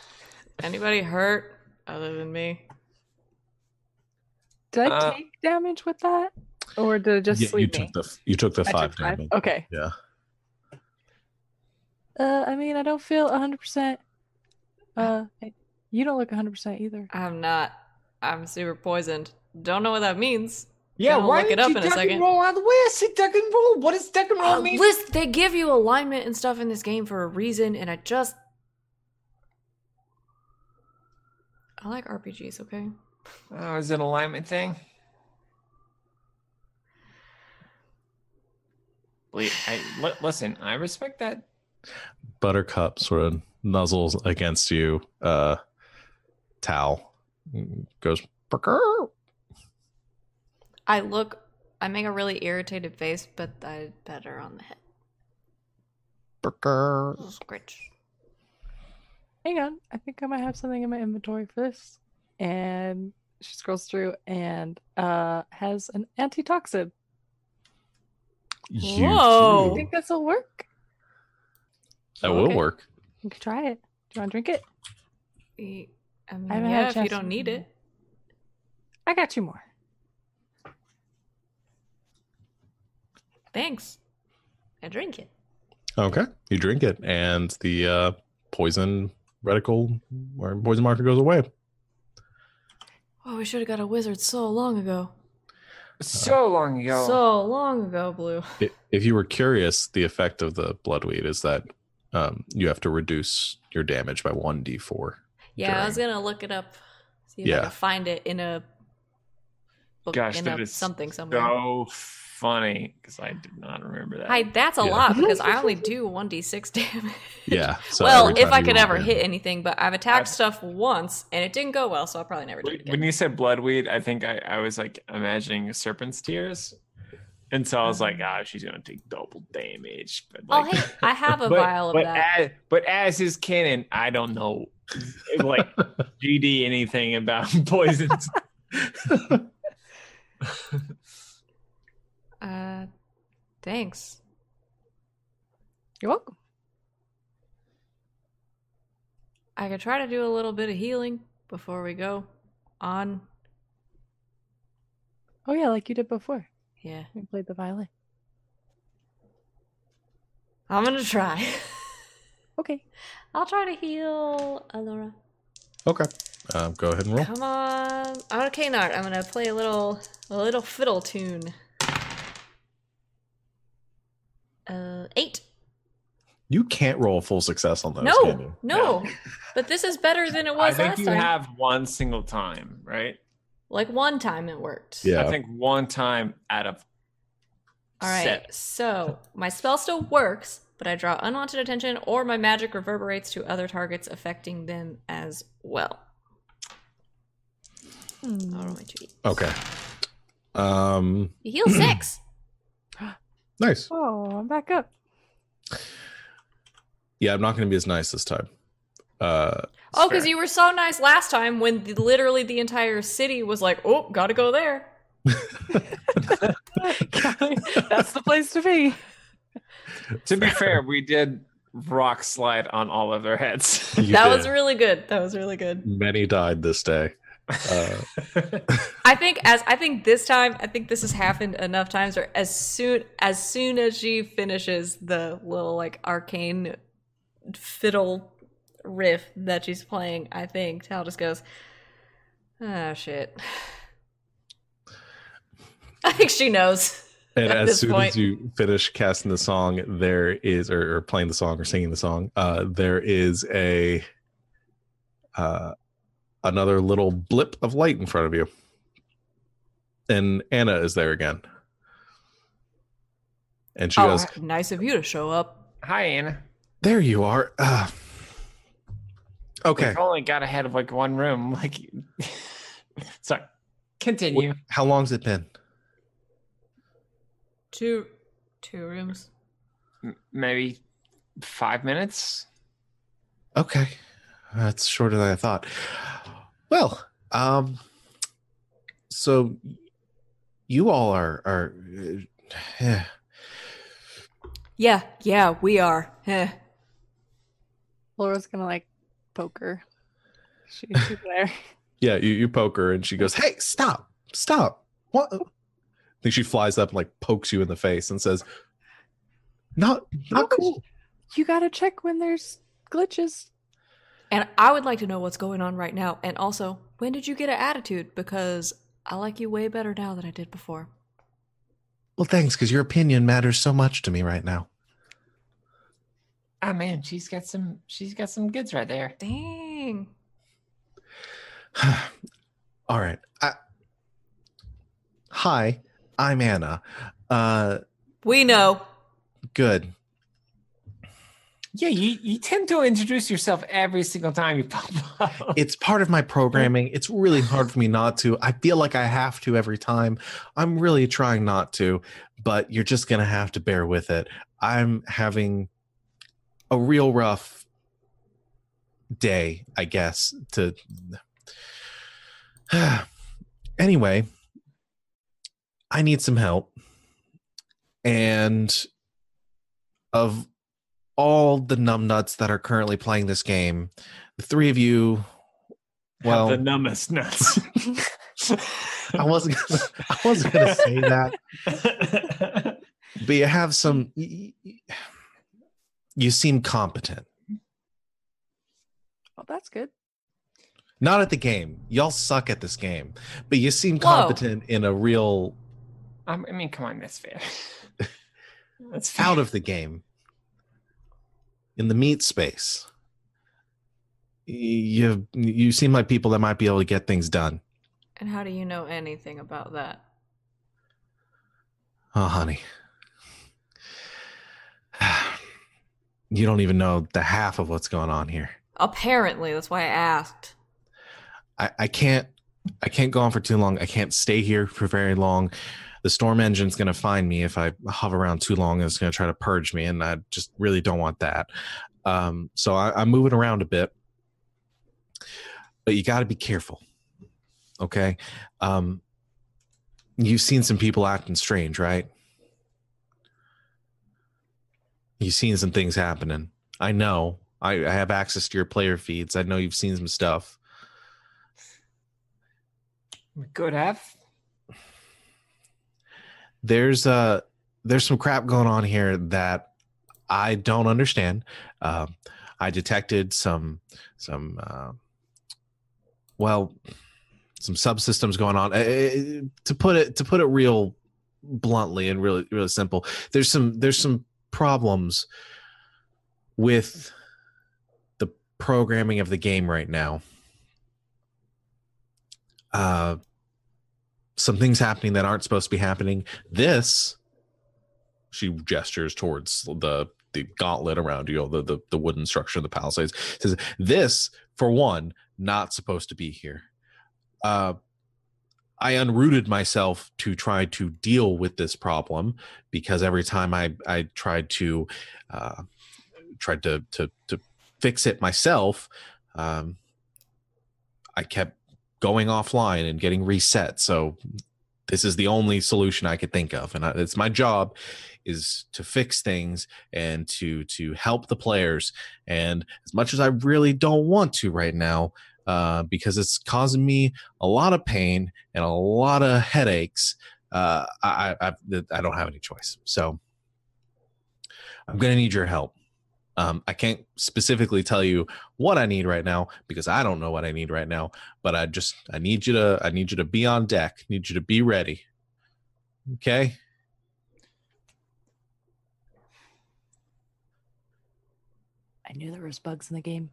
[laughs] Anybody hurt other than me? Did I Uh, take damage with that, or did it just Yeah, you sleep took the you took the I five took five? damage. Okay. Yeah. Uh, I mean, I don't feel hundred percent. Uh, you don't look hundred percent either. I'm not. I'm super poisoned. Don't know what that means. Yeah, Gonna why look it did up you in a second. and roll out of the way? I said duck and roll. What does duck and roll Oh, mean? listen, they give you alignment and stuff in this game for a reason, and I just. I like RPGs, okay? Oh, is it an alignment thing? Wait, I, listen, I respect that. Buttercup sort of nuzzles against you. Uh, towel goes. I look. I make a really irritated face, but I pat her on the head. Brrr. Scritch. Hang on, I think I might have something in my inventory for this. And she scrolls through and uh has an antitoxin. You Whoa. I think this will work. That will Okay. work. You can try it. Do you want to drink it? I mean, I haven't had a yeah, if you don't need it. I got you more. Thanks. I drink it. Okay, you drink it, and the uh, poison reticle or poison marker goes away. Oh, we should have got a wizard so long ago. So long ago. So long ago, Blue. I- If you were curious, the effect of the bloodweed is that um, you have to reduce your damage by one d4. Yeah, I was gonna look it up. See if I Yeah. can find it in a book Gosh, in that a is something somewhere. so funny because I did not remember that. Hi, that's a Yeah. lot because I only [laughs] do one d six damage. Yeah. [laughs] So well, if I could ever damage- hit anything, but I've attacked I've- stuff once and it didn't go well, so I'll probably never do it When- again. when you said bloodweed, I think I, I was like imagining serpent's tears, and so I was like, ah, she's gonna take double damage. But oh, hey, I have a [laughs] but, vial of but that. As, but as is canon, I don't know like GD anything about poisons. Uh, thanks. You're welcome. I could try to do a little bit of healing before we go on. Oh yeah, like you did before. Yeah, You played the violin. I'm gonna try. [laughs] Okay. I'll try to heal Alora. Okay. Um, go ahead and roll. Come on. I'm gonna cane art. I'm gonna play a little a little fiddle tune. Uh eight. You can't roll full success on those. no, can you? no. [laughs] But this is better than it was I think last you time. have one single time, right? Like one time it worked. Yeah. I think one time out of All right. seven. So my spell still works, but I draw unwanted attention or my magic reverberates to other targets affecting them as well. Hmm. I'll roll my two. Okay. Um. You heal six. [clears throat] Nice. Oh, I'm back up. Yeah, I'm not going to be as nice this time. Uh. Oh, because you were so nice last time when the, literally the entire city was like, "Oh, gotta go there." [laughs] That's the place to be. To be fair, we did rock slide on all of their heads. you that did. was really good. That was really good. Many died this day. Uh, [laughs] I think as I think this time, I think this has happened enough times where as soon as soon as she finishes the little like arcane fiddle riff that she's playing, I think Tal just goes, Oh shit. [laughs] I think she knows. and as soon point. as you finish casting the song, there is or, or playing the song or singing the song, uh, there is a uh, another little blip of light in front of you, and Anna is there again, and she oh, goes, nice of you to show up. Hi, Anna. "There you are." Uh, okay, We've only got ahead of like one room. [laughs] Like, sorry. Continue. how long's it been? Two two rooms. M- Maybe five minutes. Okay, that's shorter than I thought. Well, um, so you all are are. Uh, yeah. Yeah, yeah, we are. Eh. Laura's gonna like poke her. She, [laughs] she's there. Yeah, you, you poke her and she goes, Hey, stop, stop. What? I think she flies up and like pokes you in the face and says, Not not Oh, cool. You gotta check when there's glitches. And I would like to know what's going on right now. And also, when did you get an attitude? Because I like you way better now than I did before. Well, thanks, because your opinion matters so much to me right now. Oh man, she's got some. She's got some goods right there. Dang. [sighs] all right. I, hi, I'm Anna. Uh We know. good. Yeah, you, you tend to introduce yourself every single time you pop up. It's part of my programming. It's really hard for me not to. I feel like I have to every time. I'm really trying not to, but you're just going to have to bear with it. I'm having a real rough day, I guess, to [sighs] Anyway, I need some help. And of all the numbnuts that are currently playing this game, the three of you well Have the numbest nuts. [laughs] [laughs] I wasn't gonna, I wasn't gonna say that, [laughs] but you have some. y- y- You seem competent, Well, that's good. not at the game. Y'all suck at this game, but you seem Whoa. competent in a real I mean, come on, that's fair. That's fair. out of the game, in the meat space. You you seem like people that might be able to get things done. And how do you know anything about that? Oh, honey. [sighs] You don't even know the half of what's going on here. Apparently, that's why I asked. I, I can't I can't go on for too long. I can't stay here for very long. The storm engine's gonna find me if I hover around too long. It's gonna try to purge me, and I just really don't want that. Um, so I, I'm moving around a bit, but you got to be careful. Okay, um, you've seen some people acting strange, right? You've seen some things happening. I know. I, I have access to your player feeds. I know you've seen some stuff. We could have. There's uh there's some crap going on here that I don't understand. Um, I detected some some uh, well some subsystems going on. Uh, to put it to put it real bluntly and really really simple, there's some there's some problems with the programming of the game right now. Uh, some things happening that aren't supposed to be happening. This, she gestures towards the the gauntlet around you, know, the the, the wooden structure of the palisades. Says this, for one, not supposed to be here. Uh, I unrooted myself to try to deal with this problem because every time I I tried to uh, tried to to to fix it myself, um, I kept going offline and getting reset. So this is the only solution I could think of, and I, it's my job is to fix things and to to help the players. And as much as I really don't want to right now, uh, because it's causing me a lot of pain and a lot of headaches. Uh, I, I, I, I don't have any choice. So I'm to need your help. Um, I can't specifically tell you what I need right now because I don't know what I need right now. But I just I need you to I need you to be on deck. Need you to be ready. Okay. I knew there was bugs in the game.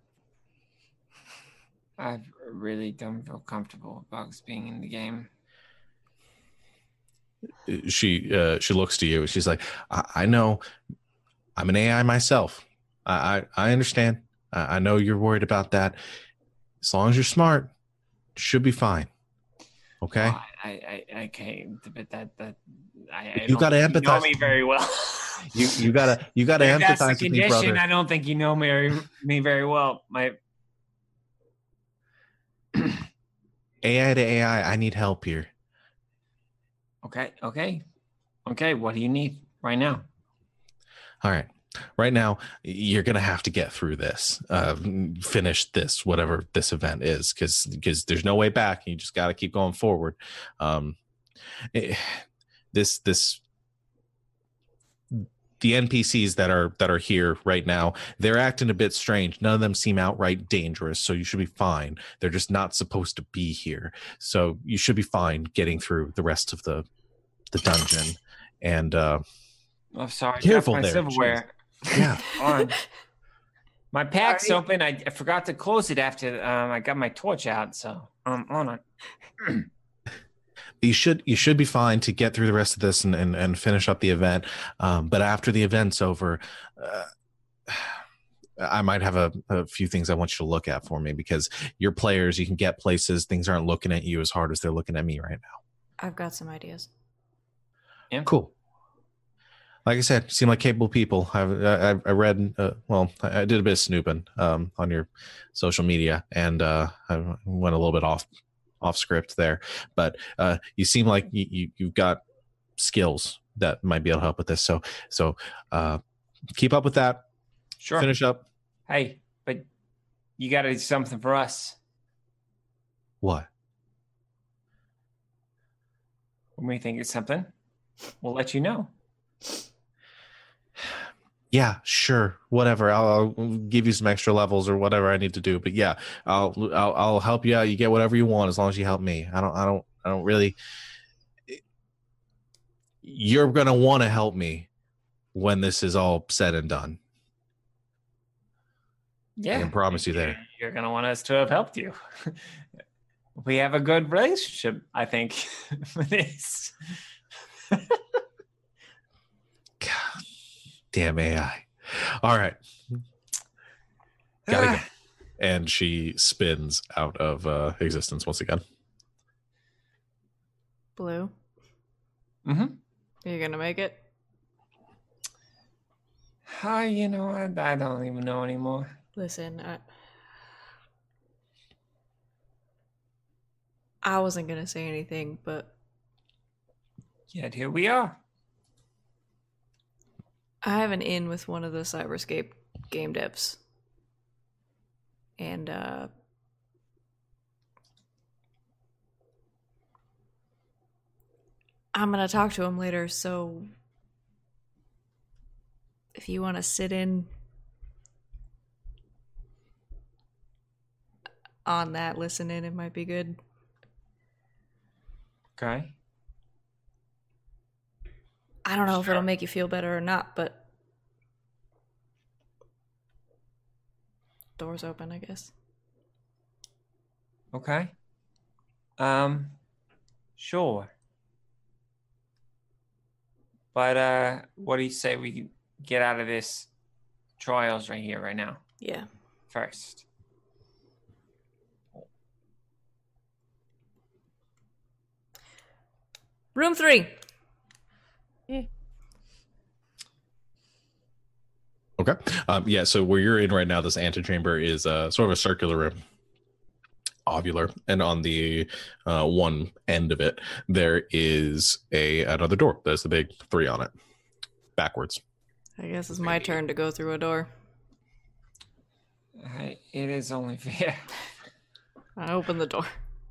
I really don't feel comfortable with bugs being in the game. She uh, she looks to you. She's like, I, I know. I'm an AI myself. I I, I understand. I, I know you're worried about that. As long as you're smart, should be fine. Okay. Oh, I, I, I, okay, but that, that, I, I You gotta think You know empathize. me very well. You you gotta you gotta If that's the empathize with me, brother. I don't think you know me me very well. My, [clears throat] AI to AI, I need help here. okay, okay, okay. What do you need right now? All right. Right now, you're gonna have to get through this, uh, finish this, whatever this event is, because because there's no way back. You just got to keep going forward. Um, eh, this this the NPCs that are that are here right now, they're acting a bit strange. None of them seem outright dangerous, so you should be fine. They're just not supposed to be here, so you should be fine getting through the rest of the the dungeon. And uh, I'm sorry. Careful there, silverware. Yeah, on. My pack's Sorry. open. I, I forgot to close it after um, I got my torch out. So um, hold on. [clears throat] you should you should be fine to get through the rest of this and and, and finish up the event um, but after the event's over uh, [sighs] i might have a, a few things i want you to look at for me because you're players you can get places things aren't looking at you as hard as they're looking at me right now I've got some ideas. Yeah. Cool like i said seem like capable people i've i, I read uh, well I, I did a bit of snooping um, on your social media and uh, i went a little bit off off script there but uh, you seem like you, you you've got skills that might be able to help with this so so uh, keep up with that Sure. finish up Hey, but you got to do something for us. what When we think it's something, we'll let you know. Yeah sure whatever I'll, I'll give you some extra levels or whatever i need to do but yeah I'll, I'll i'll help you out you get whatever you want as long as you help me i don't i don't i don't really you're gonna want to help me when this is all said and done Yeah. I can promise you there. You're to want us to have helped you. [laughs] we have a good relationship, I think, [laughs] with this. God, damn ai all right gotta go and she spins out of uh existence once again Blue, Mm-hmm. are you gonna make it? Hi, you know, I, I don't even know anymore. Listen, I, I wasn't gonna say anything, but Yet here we are. I have an in with one of the Cyberscape game devs. And uh I'm going to talk to him later, so if you want to sit in on that listen in, it might be good. Okay. I don't know if it'll make you feel better or not, but doors open, I guess. Okay. Um, sure. But uh, what do you say we get out of this trials right here, right now, Yeah. first? Room three. Okay. Um, yeah. So where you're in right now, this antechamber is uh, sort of a circular room, ovular, and on the uh, one end of it, there is a another door. There's the big three on it, backwards. I guess it's my turn to go through a door. I, it is only [laughs] fair. I open the door.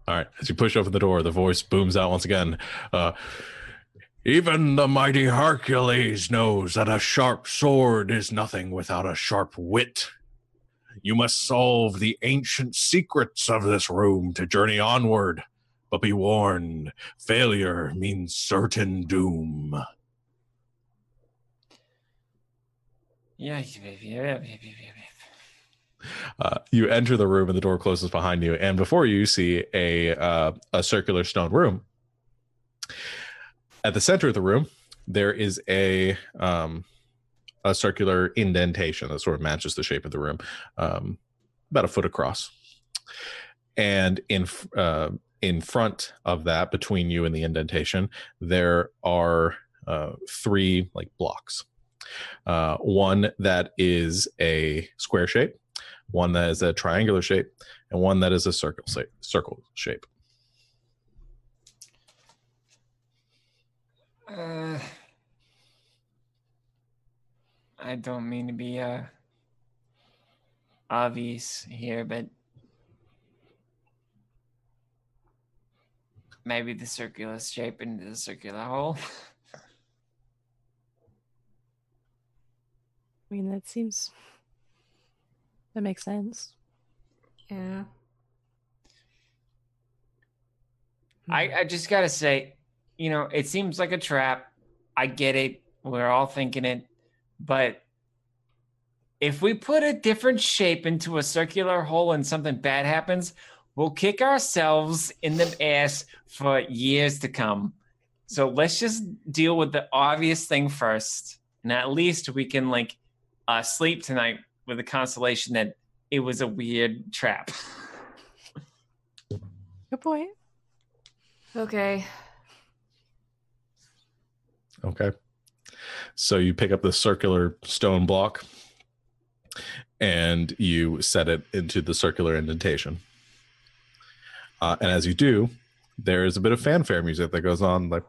All right. As you push open the door, the voice booms out once again. Uh, Even the mighty Hercules knows that a sharp sword is nothing without a sharp wit. You must solve the ancient secrets of this room to journey onward. But be warned, failure means certain doom. Yeah, yeah, yeah, yeah, yeah, yeah. uh, you enter the room, and the door closes behind you. And before you, you see a uh, a circular stone room. At the center of the room, there is a um, a circular indentation that sort of matches the shape of the room, um, about a foot across. And in uh, in front of that, between you and the indentation, there are uh, three like blocks. Uh, one that is a square shape, one that is a triangular shape, and one that is a circle. Circle shape. Uh, I don't mean to be uh obvious here, but maybe the circular shape into the circular hole. [laughs] I mean, that seems. That makes sense. Yeah. I, I just gotta say, you know, it seems like a trap. I get it. We're all thinking it. But if we put a different shape into a circular hole and something bad happens, we'll kick ourselves in the ass for years to come. So let's just deal with the obvious thing first. And at least we can like uh, sleep tonight with the consolation that it was a weird trap. Good point. Okay. Okay. So you pick up the circular stone block and you set it into the circular indentation. Uh, and as you do, there is a bit of fanfare music that goes on, like,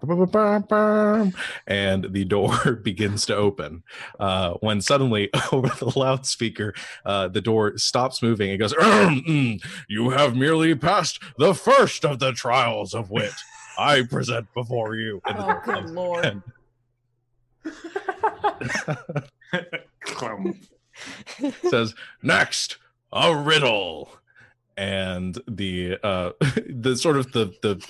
and the door [laughs] begins to open. Uh, when suddenly, [laughs] over the loudspeaker, uh, the door stops moving. It goes, mm, you have merely passed the first of the trials of wit. I present before you. Oh, good lord. [laughs] says next a riddle. And the uh [laughs] the sort of the the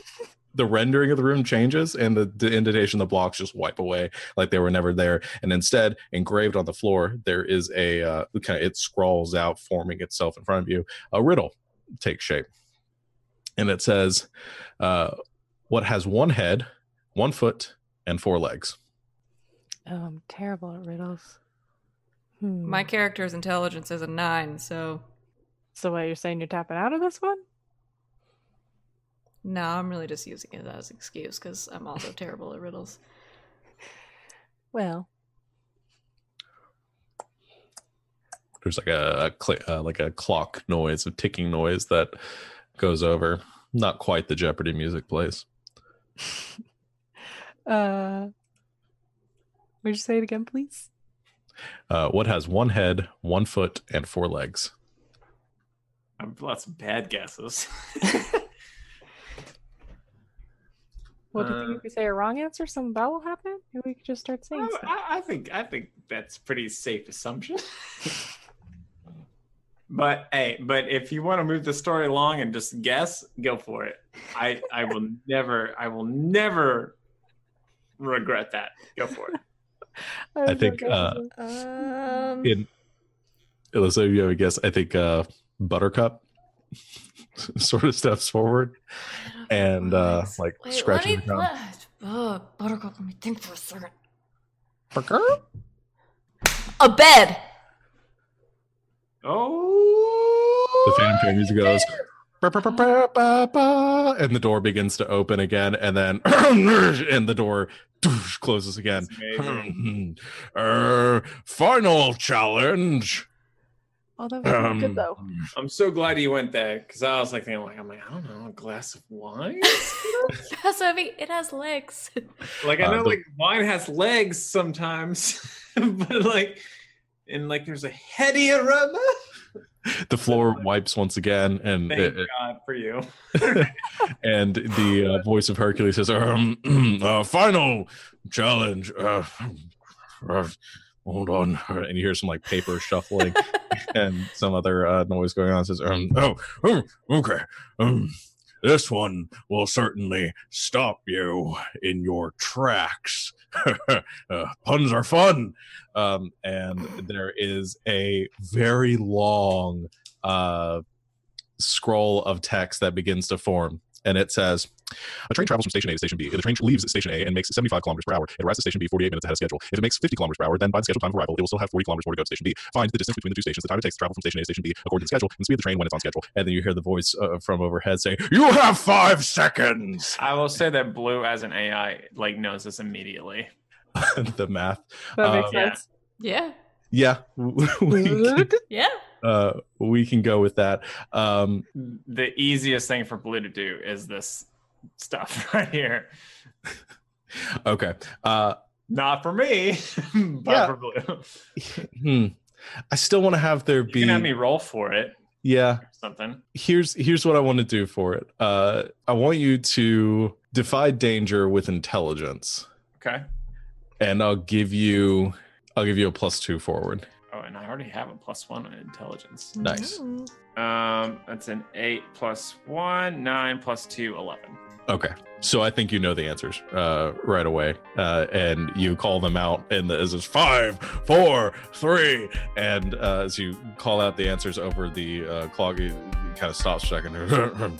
the rendering of the room changes and the, the indentation the blocks just wipe away like they were never there. And instead engraved on the floor there is a uh kind of it scrawls out forming itself in front of you. A riddle takes shape. And it says uh what has one head one foot and four legs Oh, I'm terrible at riddles. Hmm. My character's intelligence is a nine, so So, what you're saying? You're tapping out of this one? no, I'm really just using it as an excuse because I'm also [laughs] terrible at riddles. Well, there's like a, a cl- uh, like a clock noise, a ticking noise that goes over. Not quite the Jeopardy music plays. [laughs] uh, would you say it again, please? Uh, what has one head, one foot, and four legs? I've lots of bad guesses. [laughs] What do you Uh, think if we say a wrong answer? Something bad will happen? Maybe we could just start saying I, stuff. I- I think I think that's pretty safe assumption. but hey, but if you want to move the story along and just guess, go for it. I I will never I will never regret that. Go for it. [laughs] I think, uh, Um, In Alyssa, if you have a guess, I think uh, Buttercup [laughs] sort of steps forward and uh, like Wait, scratches the ground. let, uh, Buttercup, let me think for a second. A bed. Oh, The Phantom fanfare music goes. "Ba, ba, ba, ba, ba, ba," And the door begins to open again, and then [clears throat] and the door closes again. That's amazing. [laughs] Er, final challenge. Oh, that was Um, good though. I'm so glad you went there because I was like thinking like I'm like I don't know a glass of wine. [laughs] Yes, I mean, it has legs. Like I Uh, know, the- like wine has legs sometimes, [laughs] but like, and like there's a heady aroma. [laughs] the floor wipes once again, and Thank it- God for you. [laughs] and the uh, voice of Hercules says, Um, [clears throat] uh, final challenge. Uh, uh, hold on. and you hear some like paper shuffling [laughs] and some other uh, noise going on. It says, um, Oh, oh, okay. Um, this one will certainly stop you in your tracks. [laughs] uh, puns are fun. um, and there is a very long uh, scroll of text that begins to form. And it says, a train travels from station A to station B. If the train leaves station A and makes 75 kilometers per hour, it arrives at station B 48 minutes ahead of schedule. If it makes 50 kilometers per hour, then by the scheduled time of arrival, it will still have 40 kilometers more to go to station B. Find the distance between the two stations, the time it takes to travel from station A to station B according to the schedule, and the speed of the train when it's on schedule. And then you hear the voice uh, from overhead say, You have five seconds. I will say that Blue, as an AI, like knows this immediately. [laughs] the math. That makes Um, yeah. sense. Yeah. Yeah, Yeah. [laughs] uh, we can go with that. Um, The easiest thing for Blue to do is this stuff [laughs] right here. okay. Uh, Not for me, [laughs] but Yeah. for Blue. [laughs] hmm. I still want to have there You be. can have me roll for it yeah. or something. Here's here's what I want to do for it. Uh, I want you to defy danger with intelligence, Okay. and I'll give you I'll give you a plus two forward. Oh, and I already have a plus one on intelligence. Nice. Um, that's an eight plus one, nine plus two, eleven. Okay. So I think you know the answers uh, right away, uh, and you call them out, and the, as it's five, four, three, and uh, as you call out the answers over the uh, clock, it kind of stops a second. Uh,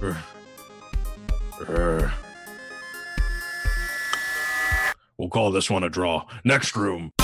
[laughs] we'll call this one a draw. Next room. Thank